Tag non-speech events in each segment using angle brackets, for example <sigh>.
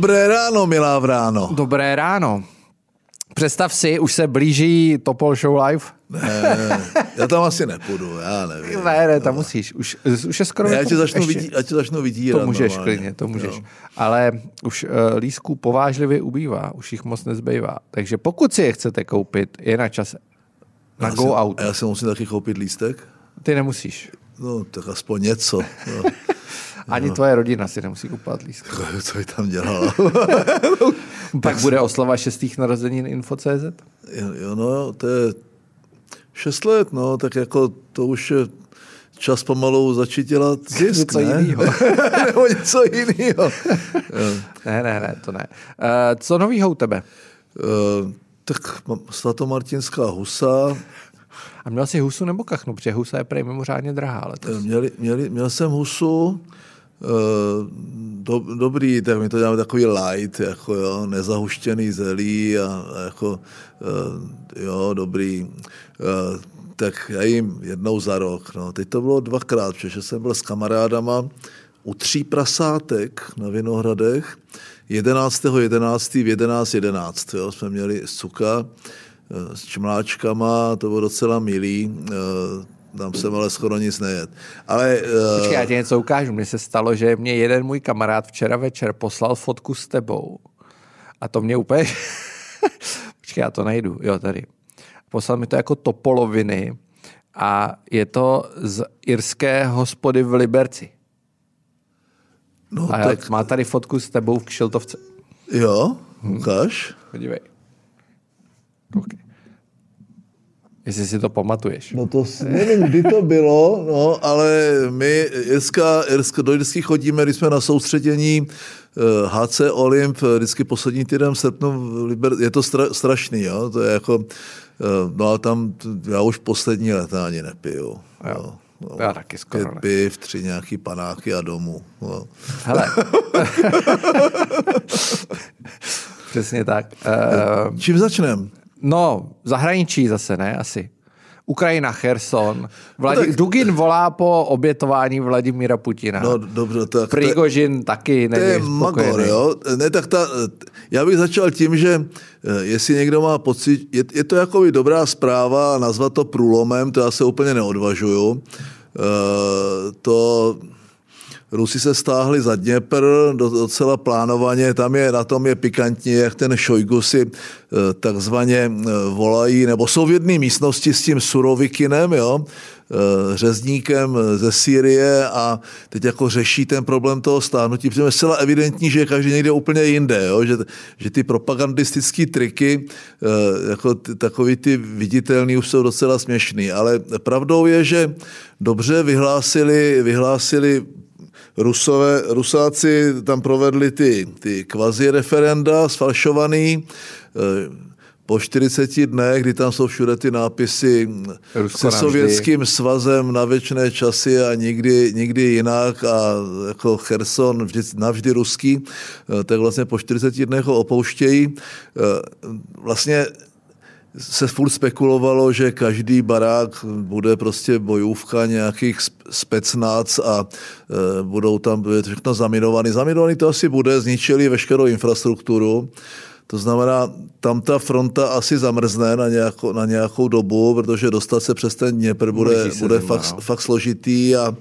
Dobré ráno, milá vráno. Dobré ráno. Představ si, už se blíží Topol Show Live. Ne, já tam asi nepůjdu, já nevím. Ne, ne, tam musíš. Už, už je skoro... Ne, já, tě začnu ještě- vidí, já tě začnu vydírat. To můžeš normálně. klidně, to můžeš. Jo. Ale už uh, lísků povážlivě ubývá, už jich moc nezbývá. Takže pokud si je chcete koupit, je na čase. Na Já Go si- Out. Já si musím taky koupit lístek? Ty nemusíš. No, tak aspoň něco. No. <laughs> Ani tvoje rodina si nemusí kupovat lístky. <laughs> Co by tam dělala? <laughs> Pak bude oslava šestých narozenin Info.cz. jo, no, to je šest let, no, tak jako to už je čas pomalu začít dělat zisk, Něco ne? jinýho. Nebo něco jiného. Ne, ne, ne, to ne. Uh, co novýho u tebe? Uh, tak svatomartinská husa, A měl jsi husu nebo kachnu? Protože husa je prej mimořádně drahá letos. Měli, měli, měl jsem husu, eh, do, dobrý, tak my to děláme takový light, jako jo, nezahuštěný zelí a, a jako, eh, jo, dobrý. Eh, tak já jim jednou za rok, no. Teď to bylo dvakrát, protože jsem byl s kamarádama u tří prasátek na Vinohradech, 11.11. 11. v 11.11. 11, jo, jsme měli z cuka eh, s čmláčkama, to bylo docela milý, eh, tam jsem ale skoro nic nejet. Ale Počkej, já ti něco ukážu. Mně se stalo, že mě jeden můj kamarád včera večer poslal fotku s tebou. A to mě úplně... <laughs> Počkej, já to najdu. Jo, tady. Poslal mi to jako topoloviny a je to z irské hospody v Liberci. no, A tak má tady fotku s tebou v kšiltovce. jo, ukáž. Podívej. Okay. Jestli si to pamatuješ. No to nevím, kdy to bylo, no, ale my Irska, Irska, do Irsky chodíme, když jsme na soustředění eh, HC Olymp, eh, vždycky poslední týden v srpnu, je to stra, strašný, jo, to je jako, eh, no a tam já už poslední leta ani nepiju. Jo. No, Já taky skoro Pět ne. piv, tři nějaký panáky a domů. No. Hele. <laughs> Přesně tak. Uh, Čím začneme? No, zahraničí zase, ne? Asi. Ukrajina, Cherson. Vladi- No tak- Dugin volá po obětování Vladimíra Putina. No dobře, tak... Prigožin taky To je magor, jo? Ne, tak ta, já bych začal tím, že eh, jestli někdo má pocit, je, je to jako by dobrá zpráva nazvat to průlomem, to já se úplně neodvažuju. Eh, To Rusi se stáhli za Dněpr do- docela plánovaně, tam je, na tom je pikantní, jak ten Šojgu si eh, takzvaně eh, volají, nebo jsou v jedné místnosti s tím Surovikinem, jo, eh, řezníkem ze Sýrie a teď jako řeší ten problém toho stáhnutí, protože je zcela evidentní, že je každý někde úplně jinde, jo? Že, že ty propagandistické triky, jako ty, takový ty viditelný už jsou docela směšný, ale pravdou je, že dobře vyhlásili, vyhlásili Rusové, Rusáci tam provedli ty, ty kvazi referenda sfalšovaný eh, po 40 dnech, kdy tam jsou všude ty nápisy Rusko se navždy. sovětským svazem na věčné časy a nikdy, nikdy jinak a jako Cherson vždy, navždy ruský, eh, tak vlastně po 40 dnech ho opouštějí. Eh, Vlastně se furt spekulovalo, že každý barák bude prostě bojůvka nějakých sp- specnác a e, budou tam všechno zaminovaný. Zaminovaný to asi bude, zničili veškerou infrastrukturu. To znamená, tam ta fronta asi zamrzne na nějakou, na nějakou dobu, protože dostat se přes ten Dněpr bude, bude zima, fakt, no. fakt složitý a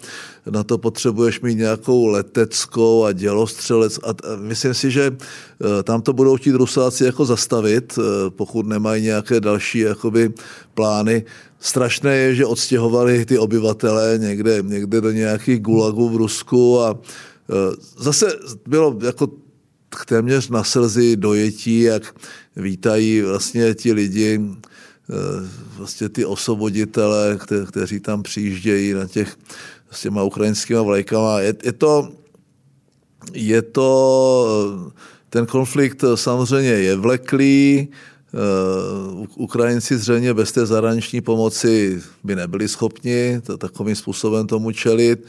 na to potřebuješ mít nějakou leteckou a dělostřelec. A myslím si, že eh, tam to budou chtít Rusáci jako zastavit, eh, pokud nemají nějaké další jakoby, plány. Strašné je, že odstěhovali ty obyvatele někde, někde do nějakých gulagů v Rusku a eh, zase bylo jako téměř na slzy dojetí, jak vítají vlastně ti lidi, eh, vlastně ty osvoboditele, kte, kteří tam přijíždějí na těch s těma ukrajinskýma vlajkama. Je, je to, je to, eh, ten konflikt samozřejmě je vleklý, eh, Ukrajinci zřejmě bez té zahraniční pomoci by nebyli schopni takovým způsobem tomu čelit.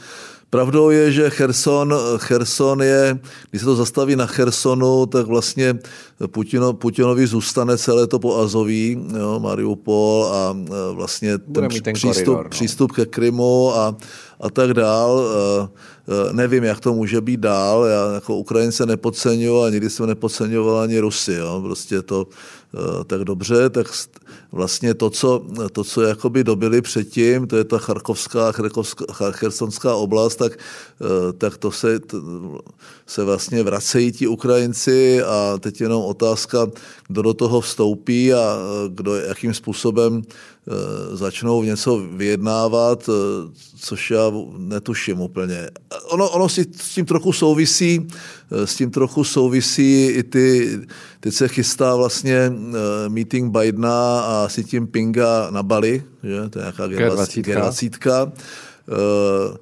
Pravdou je, že Cherson, Cherson je, když se to zastaví na Chersonu, tak vlastně Putino, Putinovi zůstane celé to po Azoví, jo, Mariupol a vlastně ten, ten přístup, koridor, no. přístup ke Krymu a, a tak dál. Nevím, jak to může být dál. Já jako Ukrajince nepodceňuji a nikdy jsem nepodceňoval ani Rusy. Jo. Prostě to tak dobře, tak vlastně to, co, to, co jakoby dobili předtím, to je ta charkovská, chersonská oblast, tak, eh, tak to se, se vlastně vracejí ti Ukrajinci a teď jenom otázka, kdo do toho vstoupí a eh, kdo, jakým způsobem eh, začnou něco vyjednávat, což já netuším úplně. Ono, ono si s tím trochu souvisí, s tím trochu souvisí i ty, teď se chystá vlastně meeting Bidena a Xi Jinpinga na Bali, že? to je nějaká G20. Eh,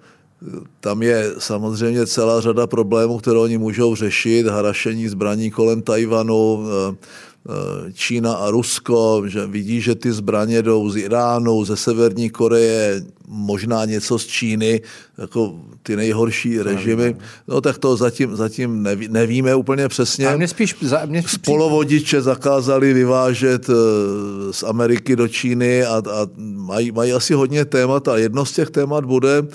tam je samozřejmě celá řada problémů, které oni můžou řešit, harašení zbraní kolem Tajvanu, eh, Čína a Rusko, že vidí, že ty zbraně jdou z Iránu, ze Severní Koreje, možná něco z Číny, jako ty nejhorší režimy. No tak to zatím, zatím neví, nevíme úplně přesně. A mě spíš, za, mě spíš... Spolovodiče zakázali vyvážet z Ameriky do Číny a, a mají, mají asi hodně témat a jedno z těch témat bude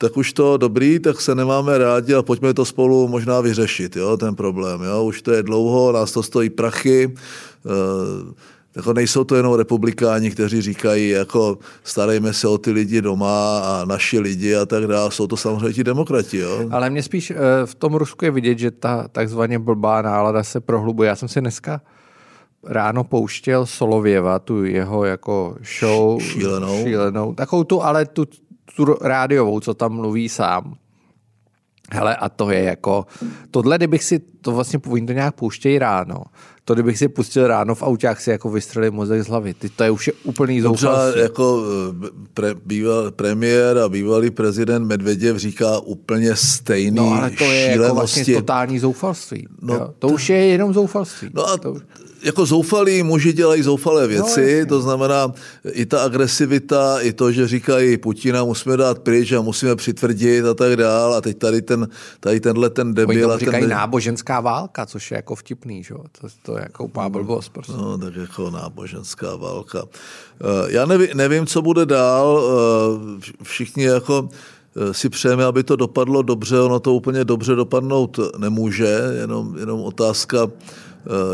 tak už to dobrý, tak se nemáme rádi a pojďme to spolu možná vyřešit, jo, ten problém. Jo. Už to je dlouho, nás to stojí prachy, e, jako nejsou to jenom republikáni, kteří říkají, jako starejme se o ty lidi doma a naši lidi a tak dále. Jsou to samozřejmě ti demokrati. Jo? Ale mě spíš e, v tom Rusku je vidět, že ta takzvaně blbá nálada se prohlubuje. Já jsem si dneska ráno pouštěl Solověva, tu jeho jako show. Šílenou. Šílenou. Takovou tu, ale tu tu rádiovou, co tam mluví sám. Hele, a to je jako, tohle, kdybych si, to vlastně oni to nějak pouštějí ráno, to kdybych si pustil ráno v auták si jako vystřelit mozek z hlavy. Ty, to je už je úplný zoufalství. jako eh, pre, býval, premiér a bývalý prezident Medveděv říká úplně stejný No ale to je jako vlastně totální zoufalství. No, jo? To, to už je jenom zoufalství. No a to jako zoufalí muži dělají zoufalé věci, no, to znamená i ta agresivita, i to, že říkají Putina musíme dát pryč a musíme přitvrdit a tak dál a teď tady, ten, tady tenhle ten debil. Oni říkají ten... náboženská válka, což je jako vtipný, že? To, to je jako úplná blbost. Prostě. No, tak jako náboženská válka. Eh, já nevím, nevím, co bude dál. Eh, všichni jako eh, si přejeme, aby to dopadlo dobře, ono to úplně dobře dopadnout nemůže, jenom, jenom otázka,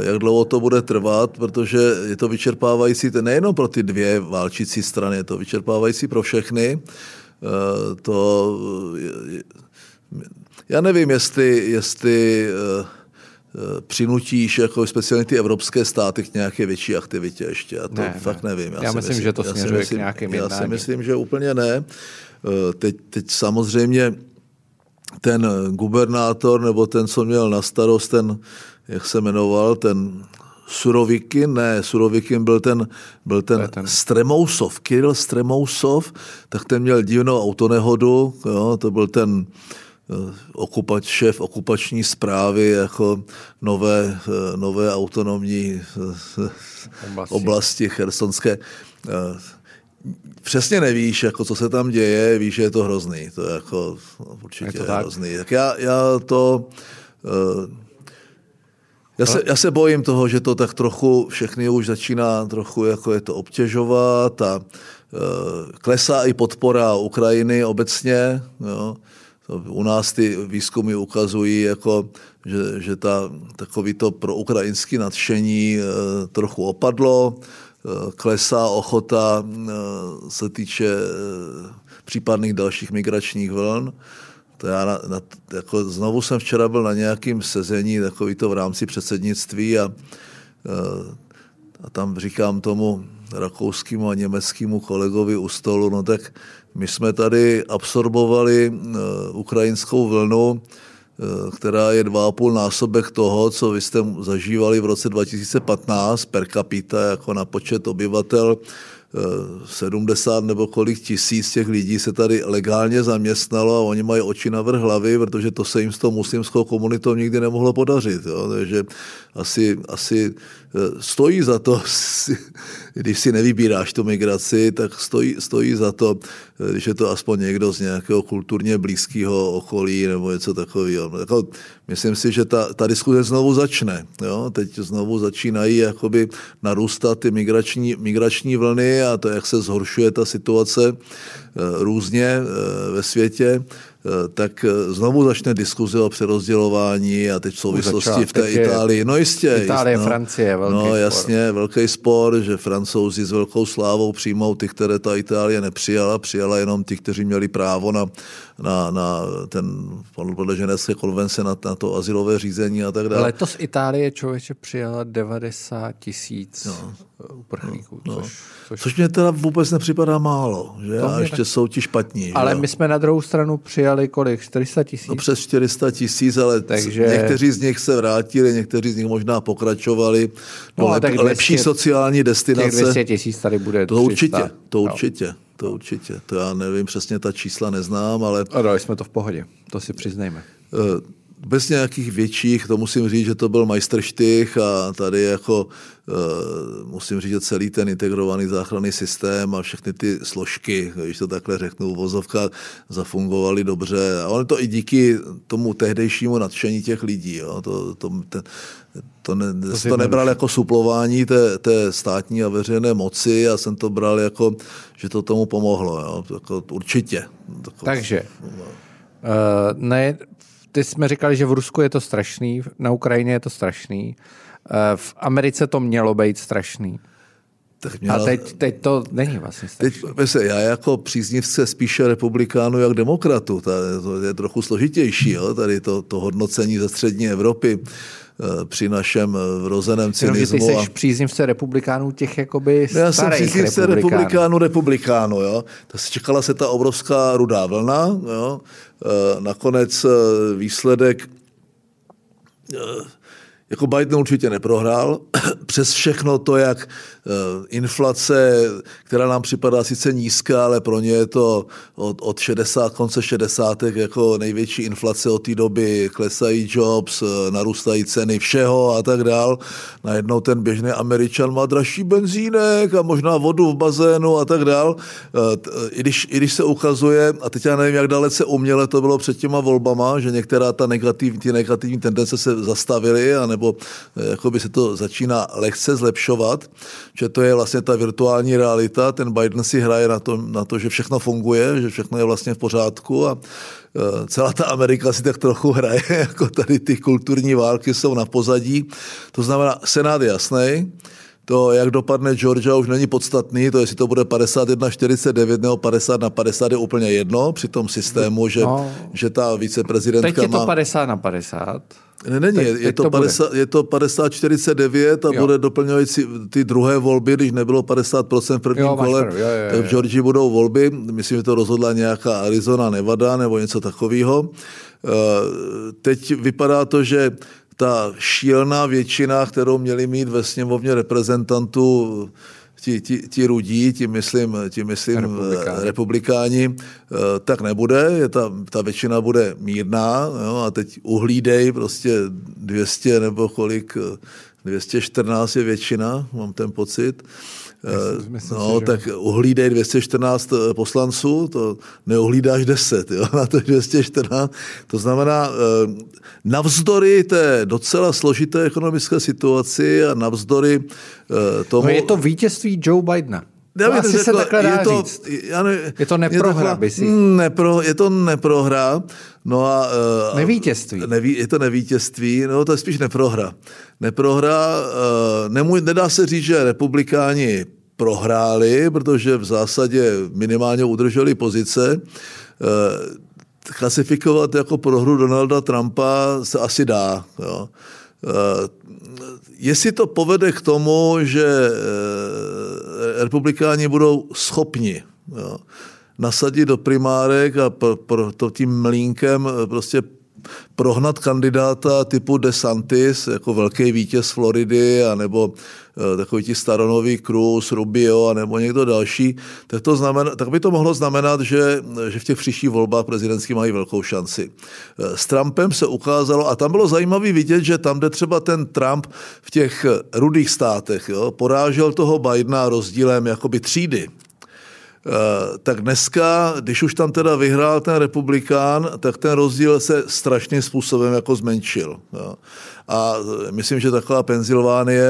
jak dlouho to bude trvat, protože je to vyčerpávající nejenom pro ty dvě válčící strany, je to vyčerpávající pro všechny. To, já nevím, jestli, jestli přinutíš jako speciálně ty evropské státy k nějaké větší aktivitě ještě. Já to ne, fakt ne. nevím. Já, já myslím, myslím, že to směřuje myslím, k nějakým Já si myslím, že úplně ne. Teď, teď samozřejmě ten gubernátor nebo ten, co měl na starost ten jak se jmenoval, ten Surovikin, ne, Surovikin byl ten, byl ten, ten. Stremousov, Kirill Stremousov, tak ten měl divnou autonehodu, jo, to byl ten eh, okupač, šéf okupační zprávy jako nové, eh, nové autonomní eh, oblasti. oblasti chersonské. Přesně nevíš, jako co se tam děje, víš, že je to hrozný. To je jako určitě je to tak? hrozný. Tak já, já to já se, já se bojím toho, že to tak trochu všechny už začíná trochu jako je to obtěžovat a uh, klesá i podpora Ukrajiny obecně. Jo. U nás ty výzkumy ukazují, jako, že, že ta, takový to pro ukrajinské nadšení uh, trochu opadlo, uh, klesá ochota uh, se týče případných dalších migračních vln. To já na, na, jako znovu jsem včera byl na nějakém sezení, takový to v rámci předsednictví a, eh, a tam říkám tomu rakouskému a německému kolegovi u stolu, no tak my jsme tady absorbovali uh, ukrajinskou vlnu, uh, která je dva a půl násobek toho, co vy jste zažívali v roce 2015 per capita, jako na počet obyvatel 70 nebo kolik tisíc těch lidí se tady legálně zaměstnalo a oni mají oči na vrch hlavy, protože to se jim s tou muslimskou komunitou nikdy nemohlo podařit. Jo? Takže asi, asi eh, stojí za to, <laughs> když si nevybíráš tu migraci, tak stojí, stojí za to, eh, když je to aspoň někdo z nějakého kulturně blízkého okolí nebo něco takového. Jako, myslím si, že ta, ta diskuze znovu začne. Jo? Teď znovu začínají jakoby narůstat ty migrační, migrační vlny a to, jak se zhoršuje ta situace eh, různě ve světě, Eh, tak eh, znovu začne diskuze o přerozdělování a teď v souvislosti v té Itálii. No jistě. Itálie, jist, no, Francie, velký No spor. jasně, velký spor, že francouzi s velkou slávou přijmou ty, které ta Itálie nepřijala, přijala jenom ty, kteří měli právo na, na, na ten, podle ženevské konvence na, na to asilové řízení a tak dále. Letos Itálie člověče přijala 90 tisíc no. uprchlíků, no, což, což... což mě teda vůbec nepřipadá málo, že? A ještě tak... jsou ti špatní. Ale že? my jsme na druhou stranu přijali kolik? 400 tisíc? No přes 400 tisíc, ale Takže... někteří z nich se vrátili, někteří z nich možná pokračovali do no, lep, 200, lepší sociální destinace. Těch 200 tisíc tady bude To 300. určitě, to určitě. No. To určitě. To já nevím, přesně ta čísla neznám, ale... A dali jsme to v pohodě, to si přiznejme. Bez nějakých větších, to musím říct, že to byl majstrštych a tady jako uh, musím říct, že celý ten integrovaný záchranný systém a všechny ty složky, když to takhle řeknu, vozovka zafungovaly dobře. A ono to i díky tomu tehdejšímu nadšení těch lidí. Jo. To, to, ten, to, ne, to, to nebral jako suplování té, té státní a veřejné moci, já jsem to bral jako, že to tomu pomohlo. Jo. Jako, určitě. Tako, Takže, no. uh, ne, ty jsme říkali, že v Rusku je to strašný, na Ukrajině je to strašný, v Americe to mělo být strašný. Tak měla... A teď, teď to není vlastně strašný. Teď, se, já jako příznivce spíše republikánu jak demokratu, to je trochu složitější, jo, tady to, to hodnocení ze střední Evropy eh, při našem eh, vrozeném cynismu. Jenom, ty jsi příznivce republikánů těch jakoby Já jsem příznivce republikánů, republikánů, jo. To se čekala se ta obrovská rudá vlna, jo. Eh, nakonec eh, výsledek eh, jako Biden určitě neprohrál. <clears throat> Přes všechno to, jak Eh, inflace, která nám připadá sice nízká, ale pro ně je to od, od 60, konce 60. jako největší inflace od té doby, klesají jobs, eh, narůstají ceny všeho a tak dál. Najednou ten běžný američan má dražší benzínek a možná vodu v bazénu a tak dál. Eh, I když, I když se ukazuje, a teď já nevím, jak dalece uměle to bylo před těma volbama, že některá ta negativ, ty negativní tendence se zastavily, anebo jakoby se to začíná lehce zlepšovat, že to je vlastně ta virtuální realita. Ten Biden si hraje na to, na to že všechno funguje, že všechno je vlastně v pořádku a e, celá ta Amerika si tak trochu hraje, <laughs> jako tady ty kulturní války jsou na pozadí. To znamená, Senát je jasný, to, jak dopadne Georgia, už není podstatný, to jestli to bude 51-49 nebo 50 na 50 je úplně jedno při tom systému, že, no. že ta viceprezidentka Teď je to 50 na 50. Ne, není, teď, je, to to 50, je to 50-49 a jo. bude doplňující ty druhé volby, když nebylo 50% v prvním jo, kole, prv, jo, jo, tak v Georgii budou volby, myslím, že to rozhodla nějaká Arizona, Nevada nebo něco takového. Eh, teď vypadá to, že ta šílená většina, kterou měli mít ve sněmovně reprezentantů ti, ti, ti rudí, ti myslím, ti myslím republikáni. republikáni, eh, tak nebude, je ta, ta většina bude mírná jo, a teď uhlídej prostě 200 nebo kolik, 214 eh, je většina, mám ten pocit, Eh, myslím no, si, že... tak uhlídej 214 eh, poslanců, to neuhlídáš 10, jo, <laughs> na to 214. To znamená, eh, navzdory té docela složité ekonomické situaci a navzdory tomu... No je to vítězství Joe Bidena. Já bych asi řekl, se takhle dá je to, říct. Já ne, je to neprohra, by si. Nepro, je to neprohra. No a, uh, nevítězství. Neví, je to nevítězství, no to je spíš neprohra. Neprohra, uh, nemůj, nedá se říct, že republikáni prohráli, protože v zásadě minimálně udrželi pozice. Uh, klasifikovat jako prohru Donalda Trumpa se asi dá. Jo. Jestli to povede k tomu, že republikáni budou schopni jo, nasadit do primárek a pro, pro to tím mlínkem prostě prohnat kandidáta typu DeSantis, jako velký vítěz Floridy, anebo eh, takový ti staronový Cruz, Rubio, nebo někdo další, tak, to znamená, tak by to mohlo znamenat, že, že v těch příštích volbách prezidentských mají velkou šanci. Eh, s Trumpem se ukázalo, a tam bylo zajímavé vidět, že tam, kde třeba ten Trump v těch rudých státech jo, porážel toho Bidena rozdílem jakoby třídy, Eh, tak dneska, když už tam teda vyhrál ten republikán, tak ten rozdíl se strašným způsobem jako zmenšil. Jo. A myslím, že taková Penzylvánie,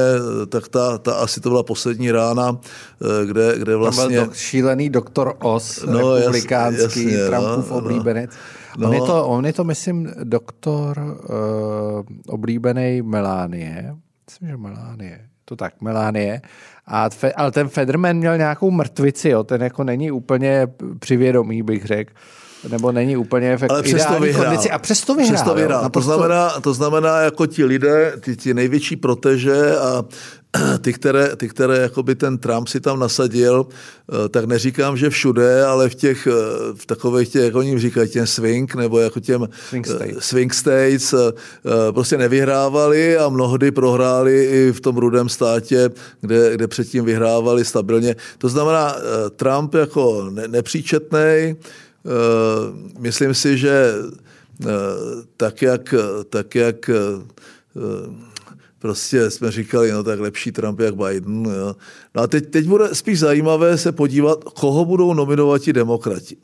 tak ta, ta asi to byla poslední rána, eh, kde, kde vlastně... To byl šílený doktor Os, no, republikánský, jasně, jasně, Trumpův no, no, oblíbenec. No. On, je to, on je to, myslím, doktor uh, oblíbený Melánie. Myslím, že Melánie. To tak, Melánie. A, ale ten Federman měl nějakou mrtvici, jo. ten jako není úplně přivědomý, bych řekl nebo není úplně v Ale přesto vyhrál. kondici a přesto vyhrál. Přesto vyhrál. Jo, to, znamená, to znamená, jako ti lidé, ty, ti největší proteže a <clears throat> ty, které, ty, které jakoby ten Trump si tam nasadil, eh, tak neříkám, že všude, ale v těch, eh, v takových těch, jak oni říkají, těm swing, nebo jako těm swing, eh, state. swing states, prostě nevyhrávali a mnohdy prohráli i v tom rudém státě, kde, kde předtím vyhrávali stabilně. To znamená, Trump jako ne, nepříčetný, myslím si, že tak jak, tak jak prostě jsme říkali, no tak lepší Trump jak Biden. Jo. No a teď, teď bude spíš zajímavé se podívat, koho budou nominovat ti demokrati.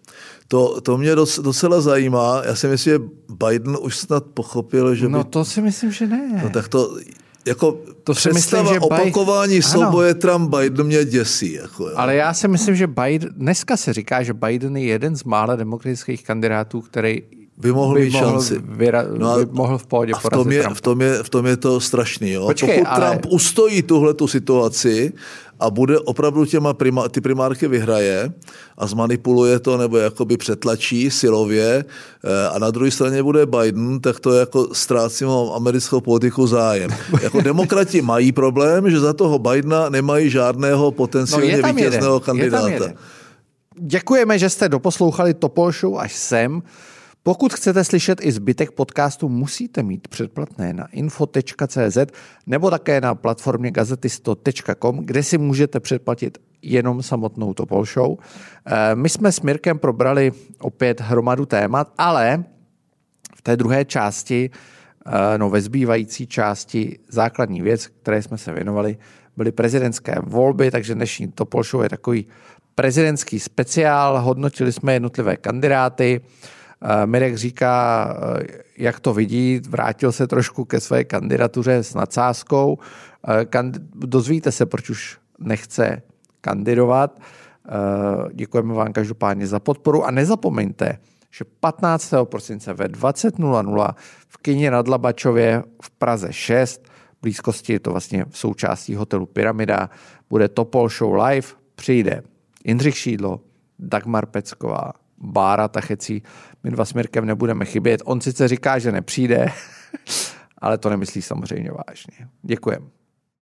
To, to mě docela zajímá. Já si myslím, že Biden už snad pochopil, že No by... to si myslím, že ne. No tak to, jako to si myslím, že opakování Biden... souboje Trump-Biden mě děsí. Jako, jo. Ale já si myslím, že Biden, dneska se říká, že Biden je jeden z mála demokratických kandidátů, který by mohl by mít mohl šanci. Vyra, no a, by mohl v pohodě a v tom, je, v, tom je, v tom je to strašný. Jo? Počkej, Pokud ale... Trump ustojí tuhle tu situaci a bude opravdu těma prima, ty primárky vyhraje a zmanipuluje to nebo jakoby přetlačí silově eh, a na druhé straně bude Biden, tak to jako ztrácí americkou politiku zájem. <laughs> jako demokrati mají problém, že za toho Bidena nemají žádného potenciálně no vítězného kandidáta. Děkujeme, že jste doposlouchali Topol Show až sem. Pokud chcete slyšet i zbytek podcastu, musíte mít předplatné na info.cz nebo také na platformě gazetisto.com, kde si můžete předplatit jenom samotnou Topol Show. Eh, my jsme s Mirkem probrali opět hromadu témat, ale v té druhé části, eh, no ve zbývající části základní věc, které jsme se věnovali, byly prezidentské volby, takže dnešní Topol Show je takový prezidentský speciál. Hodnotili jsme jednotlivé kandidáty, Mirek říká, eh, jak to vidí, vrátil se trošku ke své kandidatuře s nadsázkou. Eh, dozvíte se, proč už nechce kandidovat. Eh, děkujeme vám každopádně za podporu a nezapomeňte, že 15. prosince ve 20.00 v kině nad Labačově v Praze 6, blízkosti je to vlastně v součástí hotelu Pyramida, bude Topol Show Live, přijde Jindřich Šídlo, Dagmar Pecková, Bára Tachecí, my dva s Mirkem nebudeme chybět. On sice říká, že nepřijde, <laughs> ale to nemyslí samozřejmě vážně. Děkujeme.